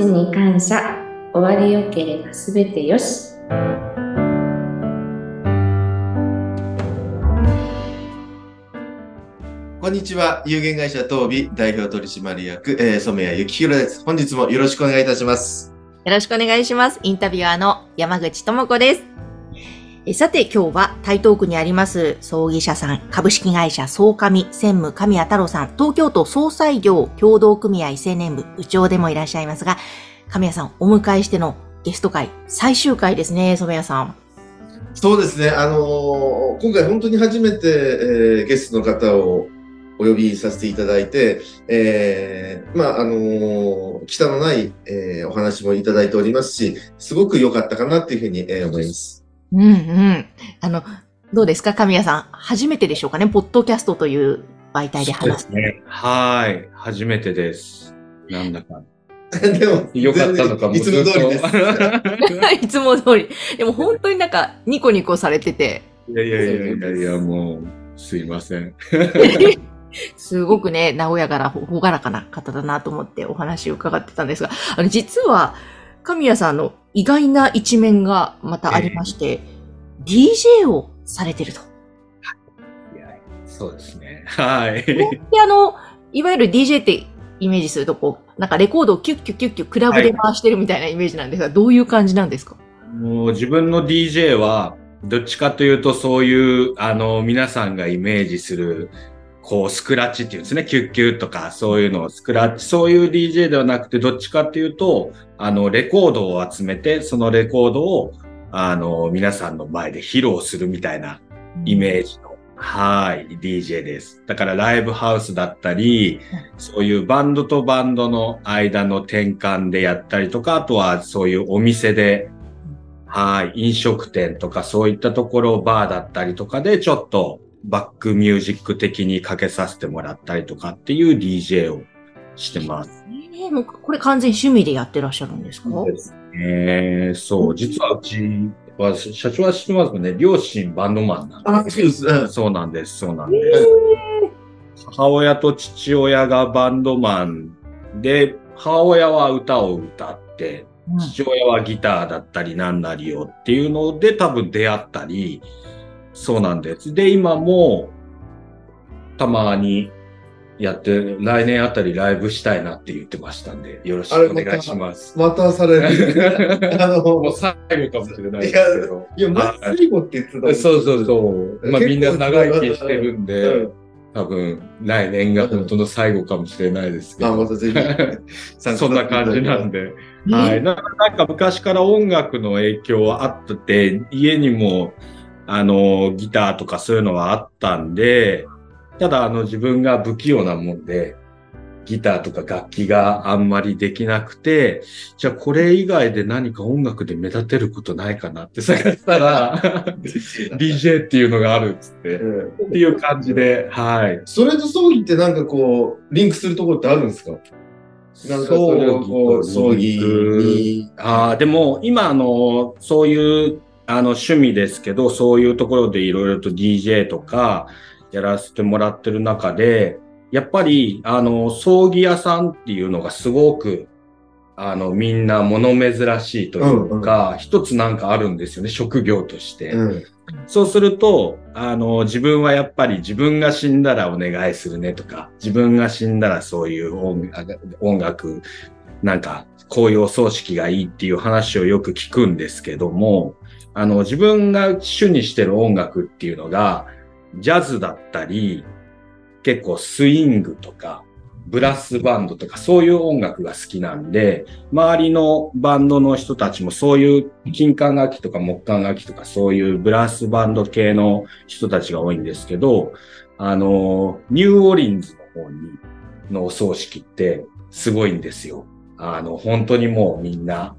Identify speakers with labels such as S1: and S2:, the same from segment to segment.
S1: ちに感謝。終わりよければすべてよし。
S2: こんにちは。有限会社東美代表取締役、えー、染谷幸宏です。本日もよろしくお願いいたします。
S3: よろしくお願いします。インタビュアーの山口智子です。えさて今日は台東区にあります葬儀社さん株式会社総上専務神谷太郎さん東京都総裁業協同組合青年部部長でもいらっしゃいますが神谷さんお迎えしてのゲスト会最終回ですね染谷さん。
S2: そうですね。あのー今回本当に初めて、えーゲストの方をお呼びさせていただいて、えーまあ、あのー北のない、えーお話もいただいておりますし、すごく良かったかなっていうふうに、えー思います。
S3: うんうん。あの、どうですか？神谷さん。初めてでしょうかね？ポッドキャストという媒体で話す。
S4: そうですね。はい。初めてです。なんだか。
S2: でも、
S4: よかったのかも。
S2: いつも通りです。
S3: いつも通り。でも本当になんかニコニコされてて、
S4: いやいやいやいやいや、もう、すいません。
S3: すごくね、和やかな、ほがらかな方だなと思ってお話を伺ってたんですが、あの、実は、神谷さんの意外な一面がまたありまして、DJ をされてると。
S4: いやそうですね。はい。
S3: で、あの、いわゆる DJ ってイメージすると、こう、なんかレコードをキュッキュッキュッキュクラブで回してるみたいなイメージなんですが、どういう感じなんですか？
S4: もう自分の DJ は、どっちかというと、そういう、あの、皆さんがイメージする、こう、スクラッチっていうんですね。キュッキュッとか、そういうのをスクラッチ、そういう DJ ではなくて、どっちかっていうと、あの、レコードを集めて、そのレコードを、あの、皆さんの前で披露するみたいなイメージの、はい、DJ です。だからライブハウスだったり、そういうバンドとバンドの間の転換でやったりとか、あとはそういうお店で、はい、飲食店とかそういったところ、バーだったりとかでちょっとバックミュージック的にかけさせてもらったりとかっていう DJ をしてます。
S3: えーもうこれ完全に趣味でやってらっしゃるんですか？
S4: えー、そう、実はうちは、社長は知ってますかね、両親バンドマンなんで
S2: す。うん
S4: そうなんです、そうなんです。母親と父親がバンドマンで、母親は歌を歌って、父親はギターだったりなんなりをっていうので多分出会ったり、そうなんです。で、今もたまにやって、来年あたりライブしたいなって言ってましたんで、よろしくお願いします。
S2: またされる。あの、
S4: もう最後かもしれないですけど。
S2: いや、まあ、最後って言ってたもん
S4: そうそうそう。まあみんな長生きしてるん
S2: う
S4: で
S2: ん、
S4: 多分来年が本当の最後かもしれないですけ
S2: あ、ま
S4: ど。
S2: たぜひ。
S4: そんな感じなんで。
S3: ね
S4: はい。なんかなんか昔から音楽の影響はあってて、家にも、あの、ギターとかそういうのはあったんで、ただあの自分が不器用なもんで、ギターとか楽器があんまりできなくて、じゃあこれ以外で何か音楽で目立てることないかなって探したら、DJ っていうのがあるっつって、
S2: うん
S4: っていう感じで、はい。
S2: それと葬儀ってなんかこう、リンクするところってあるんですか？なんかそれをこう、葬儀に。
S4: ああ、でも今あの、そういうあの趣味ですけど、そういうところでいろいろと DJ とかやらせてもらってる中で、やっぱりあの、葬儀屋さんっていうのがすごく、あの、みんな物珍しいというか、一つなんかあるんですよね、職業として。
S2: うん。
S4: そうすると、あの、自分はやっぱり自分が死んだらお願いするねとか、自分が死んだらそういう音楽なんか、こういうお葬式がいいっていう話をよく聞くんですけども、あの、自分が主にしてる音楽っていうのが、ジャズだったり、結構スイングとか、ブラスバンドとかそういう音楽が好きなんで、周りのバンドの人たちもそういう金管楽器とか木管楽器とかそういうブラスバンド系の人たちが多いんですけど、あの、ニューオリンズの方に、のお葬式ってすごいんですよ。あの、本当にもうみんな、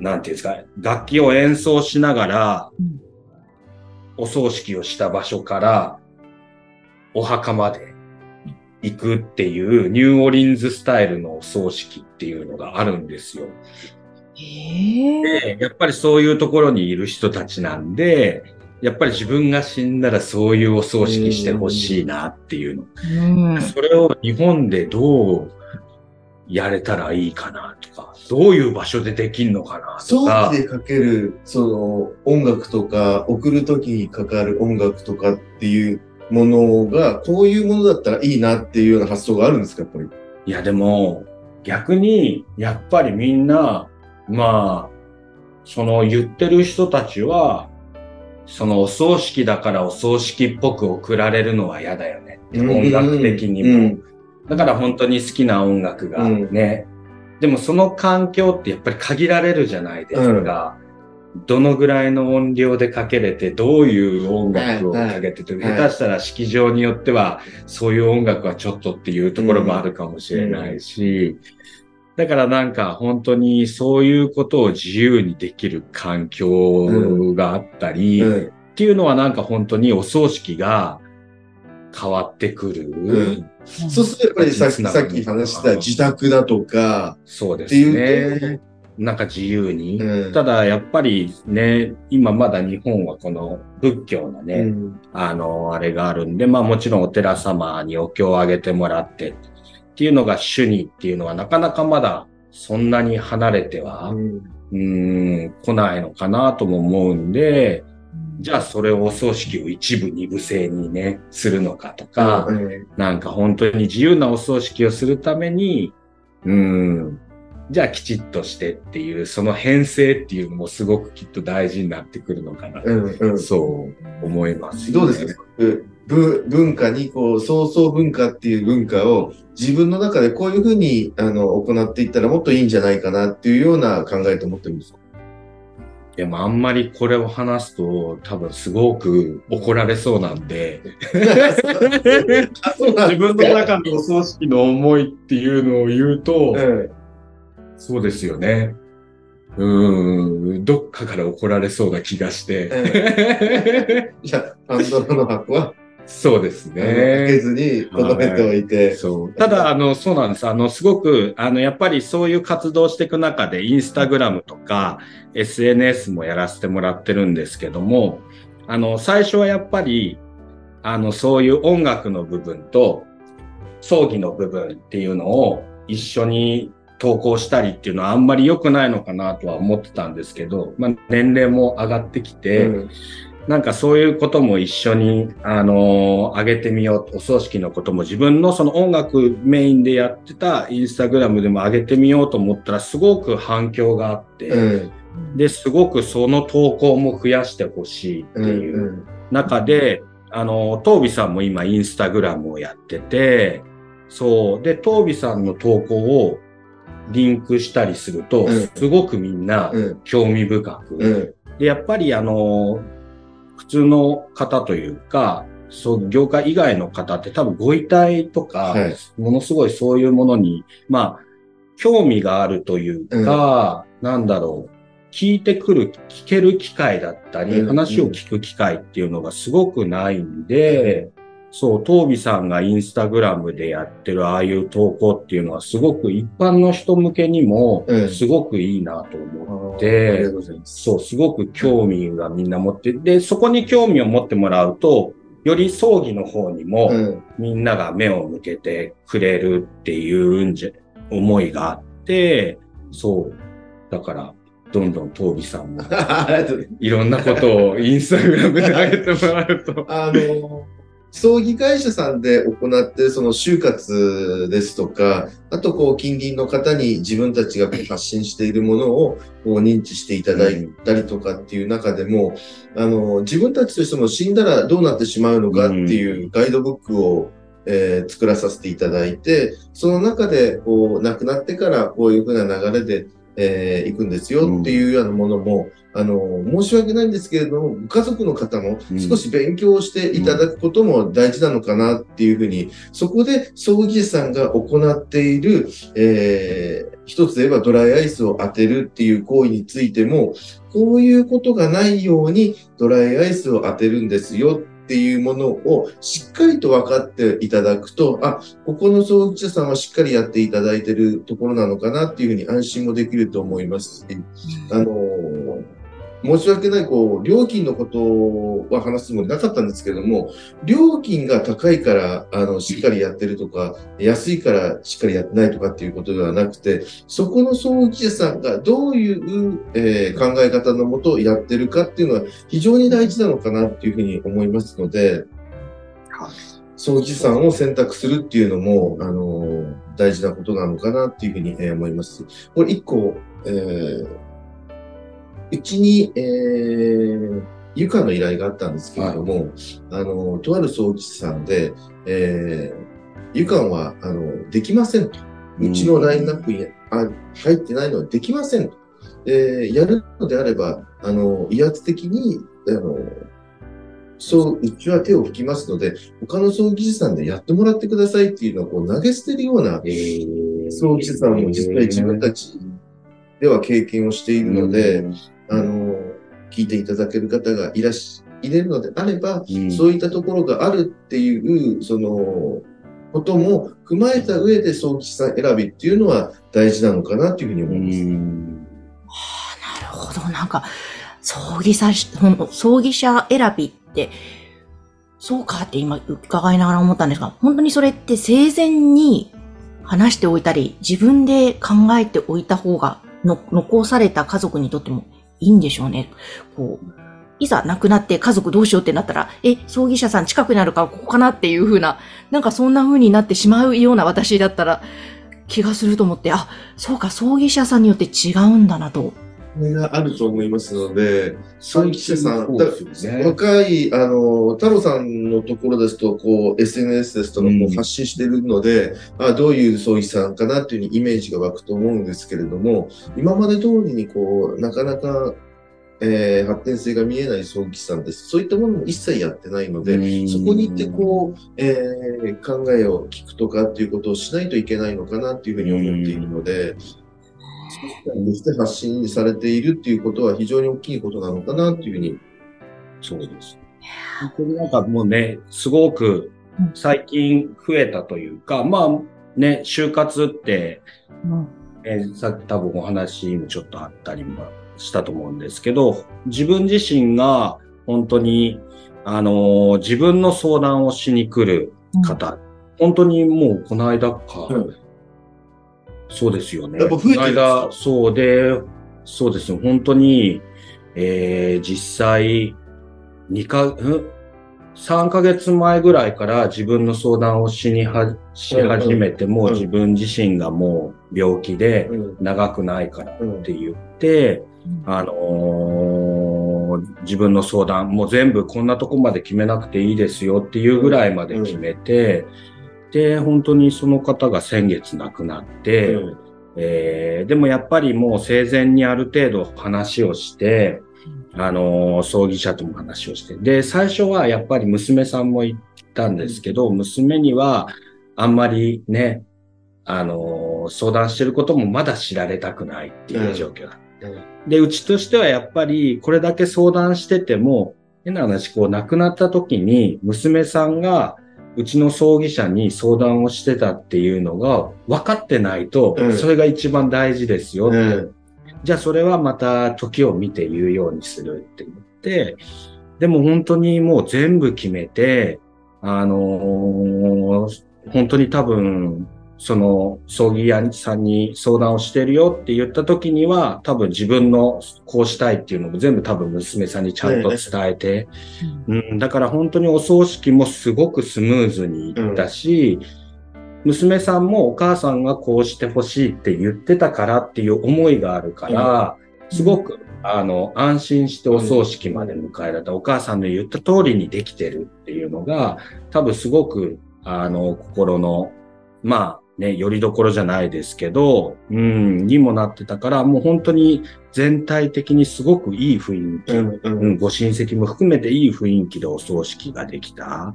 S4: なんていうんですか、楽器を演奏しながら
S3: うん、
S4: お葬式をした場所から、お墓まで行くっていうニューオリンズスタイルのお葬式っていうのがあるんですよ。で、やっぱりそういうところにいる人たちなんで、やっぱり自分が死んだらそういうお葬式してほしいなっていうの。
S3: うん。
S4: それを日本でどうやれたらいいかなとか、どういう場所でできんのかなと
S2: 葬
S4: か
S2: 儀。でかける、その、音楽とか、送るときにかかる音楽とかっていうものが、こういうものだったらいいなっていうような発想があるんですか、やっぱり？
S4: いやでも、逆に、やっぱりみんな、まあ、その言ってる人たちは、そのお葬式だからお葬式っぽく送られるのは嫌だよね。音楽的にも。
S2: うん
S4: だから本当に好きな音楽がね。でもその環境ってやっぱり限られるじゃないですか。どのぐらいの音量でかけれて、どういう音楽をかけてて、
S2: はいはい
S4: 下手したら式場によっては、そういう音楽はちょっとっていうところもあるかもしれないし、だからなんか本当にそういうことを自由にできる環境があったり、
S2: うん。
S4: っていうのはなんか本当にお葬式が変わってくる。
S2: んそうするとやっぱりさっきさっき話した自宅だとか
S4: そうです
S2: っていう
S4: ね。なんか自由に。
S2: と、うん
S4: ただやっぱりね、今まだ日本はこの仏教のね、
S2: うん
S4: あの、あれがあるんで、まあもちろんお寺様にお経をあげてもらってっていうのが主にっていうのはなかなかまだそんなに離れては、うーん、来ないのかなとも思うんで、じゃあそれをお葬式を一部二部制にね、するのかとか、
S2: うん。
S4: なんか本当に自由なお葬式をするために、うーん、じゃあきちっとしてっていう、その編成っていうのもすごくきっと大事になってくるのかな。
S2: うんうん。
S4: そう思います、
S2: どうですか？ぶ文化に、こう、創造文化っていう文化を自分の中でこういうふうに、あの、行っていったらもっといいんじゃないかなっていうような考えと思ってるんですか？
S4: でもあんまりこれを話すと多分すごく怒られそうなんで、自分の中のお葬式の思いっていうのを言うと、
S2: うん
S4: そうですよね。うーん、どっかから怒られそうな気がして。
S2: じゃあ、パンドラの箱は、
S4: そうです
S2: あの開け
S4: ね。
S2: ずに留めておいて、
S4: そう。ただ、あの、そうなんです。あの、すごく、あの、やっぱりそういう活動をしていく中で、インスタグラムとか、SNS もやらせてもらってるんですけども、あの、最初はやっぱり、あの、そういう音楽の部分と、葬儀の部分っていうのを一緒に投稿したりっていうのはあんまり良くないのかなとは思ってたんですけど、まあ、年齢も上がってきて、
S2: うん
S4: なんかそういうことも一緒に、あのー上げてみよう。お葬式のことも自分のその音楽メインでやってたインスタグラムでも上げてみようと思ったらすごく反響があって、
S2: うん。
S4: で、すごくその投稿も増やしてほしいって
S2: うん
S4: いう中で、あの、トービさんも今インスタグラムをやってて、そう。で、トービさんの投稿をリンクしたりすると、
S2: うん。
S4: すごくみんな
S2: うん。
S4: 興味深く、
S2: うん。
S4: で、やっぱりあの、普通の方というか、そう、業界以外の方って多分ご遺体とか、
S2: はい。
S4: ものすごいそういうものに、まあ、興味があるというか、なんだろう、聞いてくる、聞ける機会だったり、
S2: うん。
S4: 話を聞く機会っていうのがすごくないんで、そう、トービさんがインスタグラムでやってるああいう投稿っていうのはすごく一般の人向けにも
S2: うん
S4: すごくいいなと思っ
S2: あ
S4: て、
S2: うございます。
S4: そう、すごく興味がみんな持って、で、そこに興味を持ってもらうと、より葬儀の方にも
S2: うん
S4: みんなが目を向けてくれるっていうんじゃ、思いがあって、そう。だから、どんどん東美さんも
S2: い
S4: ろんなことをインスタグラムで上げてもらうと。
S2: あの、葬儀会社さんで行っているその就活ですとか、あとこう近隣の方に自分たちが発信しているものをこう認知していただいたりとかっていう中でも、あの、自分たちとしても死んだらどうなってしまうのかっていうガイドブックを、えー作らさせていただいて、その中でこう亡くなってからこういうふうな流れで、えー行くんですよっていうようなものも、あの、申し訳ないんですけれども、ご家族の方も少し勉強していただくことも大事なのかなっていうふうに、そこで葬儀師さんが行っている、えー一つ言えばドライアイスを当てるっていう行為についても、こういうことがないようにドライアイスを当てるんですよっていうものをしっかりと分かっていただくと、あ、ここの葬儀師さんはしっかりやっていただいてるところなのかなっていうふうに安心もできると思いますし、あのー申し訳ない、こう、料金のことは話すつもりなかったんですけども、料金が高いから、あの、しっかりやってるとか、安いからしっかりやってないとかっていうことではなくて、そこの葬儀社さんがどういう、えー考え方のもとやってるかっていうのは非常に大事なのかなっていうふうに思いますので、葬儀さんを選択するっていうのも、あの、大事なことなのかなっていうふうに、思います。これ一個、えーうちに、えー、床の依頼があったんですけれども、あの、とある葬儀師さんで、えー、床は、あの、できませんと。うちのラインナップにあ入ってないのはできませんと。えーやるのであれば、あの、威圧的に、あの、そう、うちは手を引きますので、他の葬儀師さんでやってもらってくださいっていうのをこう投げ捨てるような葬儀師さんも実際自分たちでは経験をしているので、あの、聞いていただける方がいらっし、いれるのであれば、
S4: うん
S2: そういったところがあるっていう、その、ことも踏まえた上で葬儀師さん選びっていうのは大事なのかなというふうに思います。
S3: はあ、なるほど。なんか、葬儀者、ほん葬儀者選びって、そうかって今伺いながら思ったんですが、本当にそれって生前に話しておいたり、自分で考えておいた方がの、残された家族にとってもいいんでしょうね。こう、いざ亡くなって家族どうしようってなったら、え、葬儀社さん近くにあるからここかなっていう風な、なんかそんな風になってしまうような私だったら気がすると思って、あ、そうか、葬儀社さんによって違うんだなと。
S2: があると思いますので、葬儀者さん、
S4: そう
S2: だ
S4: ですよね
S2: 若い、あの、太郎さんのところですと、こう、SNS ですとか発信してるので、あどういう葬儀師さんかなっていうふうにイメージが湧くと思うんですけれども、今まで通りにこう、なかなか、えー発展性が見えない葬儀師さんです。そういったものも一切やってないので、そこに行ってこう、えー考えを聞くとかっていうことをしないといけないのかなっていうふうに思っているので、そうして発信されているっていうことは非常に大きいことなのかなっていうふうに。
S4: そうです。本当になんかもうね、すごく最近増えたというか、まあね、就活って、えーさっき多分お話もちょっとあったりもしたと思うんですけど、自分自身が本当に、あのー自分の相談をしに来る方、本当にもうこの間か、
S2: うん
S4: そうですよね。
S2: やっぱ増えてるんです
S4: そうで、そうですね、本当に、えー実際、2か、ん？3ヶ月前ぐらいから自分の相談をしには、し始めて、もう自分自身がもう病気で長くないからって言って、あのー自分の相談、もう全部こんなとこまで決めなくていいですよっていうぐらいまで決めて、で、本当にその方が先月亡くなって、えーでもやっぱりもう生前にある程度話をして、あのー葬儀社とも話をして。で、最初はやっぱり娘さんも言ったんですけど、娘にはあんまりね、あのー相談してることもまだ知られたくないっていう状況だった。で、うちとしてはやっぱりこれだけ相談してても、変な話、こう亡くなった時に娘さんがうちの葬儀社に相談をしてたっていうのが分かってないと
S2: う、ん
S4: それが一番大事ですよって。
S2: うん
S4: じゃあそれはまた時を見て言うようにするって言って、でも本当にもう全部決めて、あのー本当に多分、その葬儀屋さんに相談をしてるよって言った時には、多分自分のこうしたいっていうのも全部多分娘さんにちゃんと伝えて、うん、だから本当にお葬式もすごくスムーズにいったし、娘さんもお母さんがこうしてほしいって言ってたからっていう思いがあるから、すごく、あの、安心してお葬式まで迎えられた、お母さんの言った通りにできてるっていうのが、多分すごく、あの、心の、まあね、よりどころじゃないですけど、うん、にもなってたから、もう本当に全体的にすごくいい雰囲気、
S2: うんうん。
S4: うん、ご親戚も含めていい雰囲気でお葬式ができた。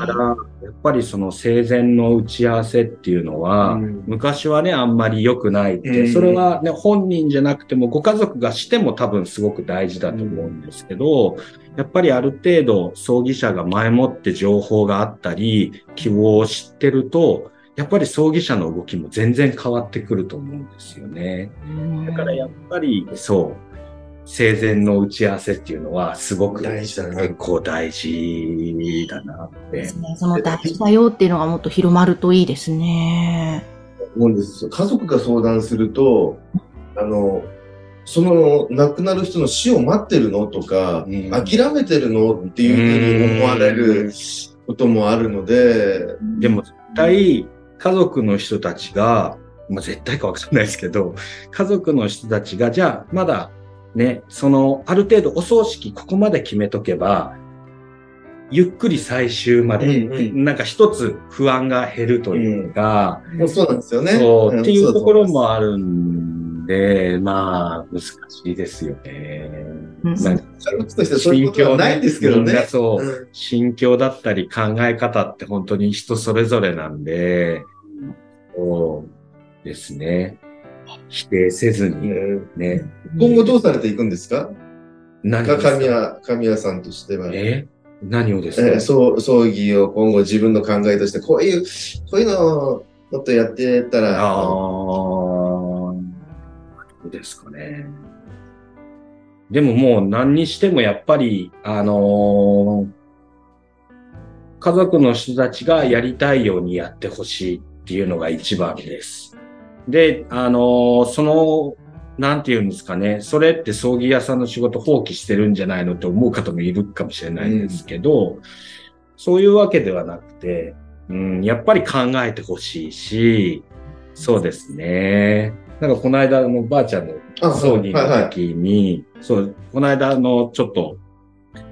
S4: だから、やっぱりその生前の打ち合わせっていうのは、
S2: うん。
S4: 昔はね、あんまり良くないって、
S2: うん。
S4: それはね、本人じゃなくても、ご家族がしても多分すごく大事だと思うんですけど、やっぱりある程度葬儀者が前もって情報があったり、希望を知ってると、やっぱり葬儀者の動きも全然変わってくると思うんですよね。だからやっぱりそう。生前の打ち合わせっていうのはすごく
S2: 大事だな
S4: 結構大事だなって
S3: です。ね。その大事だよっていうのがもっと広まるといいですね。
S2: 思うんです。家族が相談すると、あの、その亡くなる人の死を待ってるのとか、
S4: うん
S2: 諦めてるのっていうふうに思われることもあるので、
S4: でも絶対家族の人たちが、まあ、絶対かわかんないですけど、家族の人たちが、じゃあまだね、そのある程度お葬式ここまで決めとけば、ゆっくり最終まで、
S2: うんう
S4: なんか一つ不安が減るというか、
S2: もうそうなんですよね。
S4: そう、
S2: ん
S4: っていうところ
S2: そ
S4: もあるんで、まあ、難しいですよね。
S3: うん
S4: なんか
S2: う家族としてそういうことはないんですけど
S4: みんな
S2: ね。
S4: そう、
S2: うん
S4: 心境だったり考え方って本当に人それぞれなんで、そうですね。否定せずにね。
S2: 今後どうされていくんですか？
S4: 何をですか？
S2: 神谷、神谷さんとしては。
S4: え？何をですか、
S2: えーそう葬儀を今後自分の考えとして、こういう、こういうのをもっとやってたら、
S4: ああ、どうですかね。でももう何にしてもやっぱり、あのー家族の人たちがやりたいようにやってほしいっていうのが一番です。で、あのーその、なんて言うんですかね、それって葬儀屋さんの仕事放棄してるんじゃないのって思う方もいるかもしれないんですけど、そういうわけではなくて、うん、やっぱり考えてほしいし、そうですね。なんかこの間のばあちゃんの
S2: あ
S4: 葬儀の
S2: はいはい
S4: 時に、そう、この間のちょっと、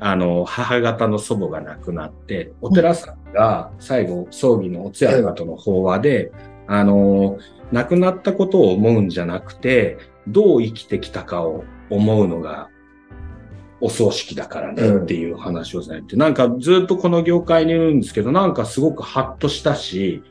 S4: あの、母方の祖母が亡くなって、お寺さんが最後葬儀のお通夜の後の法話で、あの、亡くなったことを思うんじゃなくて、どう生きてきたかを思うのがお葬式だからねっていう話をされて、なんかずっとこの業界にいるんですけど、なんかすごくハッとしたし、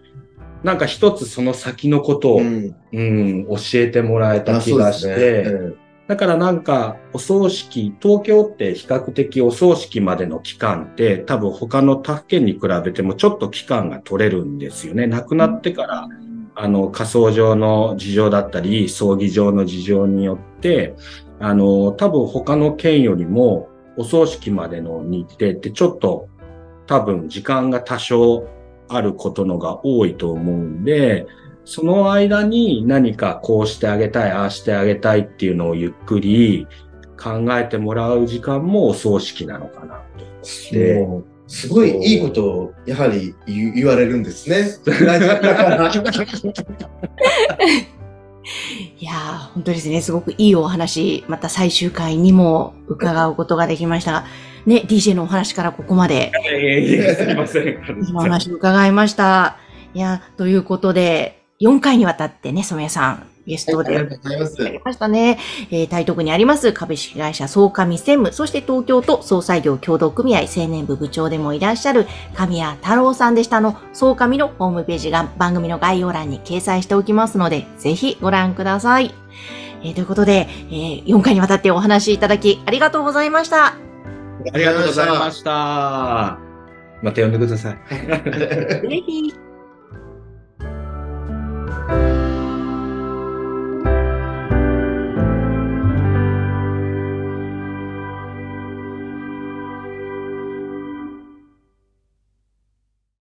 S4: なんか一つその先のことを、
S2: う
S4: うん
S2: ん。
S4: 教えてもらえた気がして、
S2: あそうですね
S4: だからなんかお葬式、東京って比較的お葬式までの期間って多分他の他府県に比べてもちょっと期間が取れるんですよね。亡くなってからあの、仮想上の事情だったり、葬儀上の事情によって、あの、多分他の県よりも、お葬式までの日程ってちょっと、多分時間が多少あることのが多いと思うんで、その間に何かこうしてあげたい、ああしてあげたいっていうのをゆっくり考えてもらう時間もお葬式なのかなと。で
S2: もうすごいいいことを、やはり言言われるんですね。
S3: いやー、本当ですね。すごくいいお話、また最終回にも伺うことができましたが、ね、DJ のお話からここまで、
S4: ええすいません。
S3: いいお話伺いました。いや、ということで、4回にわたってね、染谷さん、ゲストで
S2: ありがとうございます。
S3: ありましたね。えー、台東区にあります株式会社総上専務、そして東京都総裁業協同組合青年部部長でもいらっしゃる神谷太郎さんでしたあの、総上のホームページが番組の概要欄に掲載しておきますので、ぜひご覧ください。えーということで、えー4回にわたってお話しいただきありがとうございました。
S4: ありがとうございました。また呼んでください。
S3: ぜひ。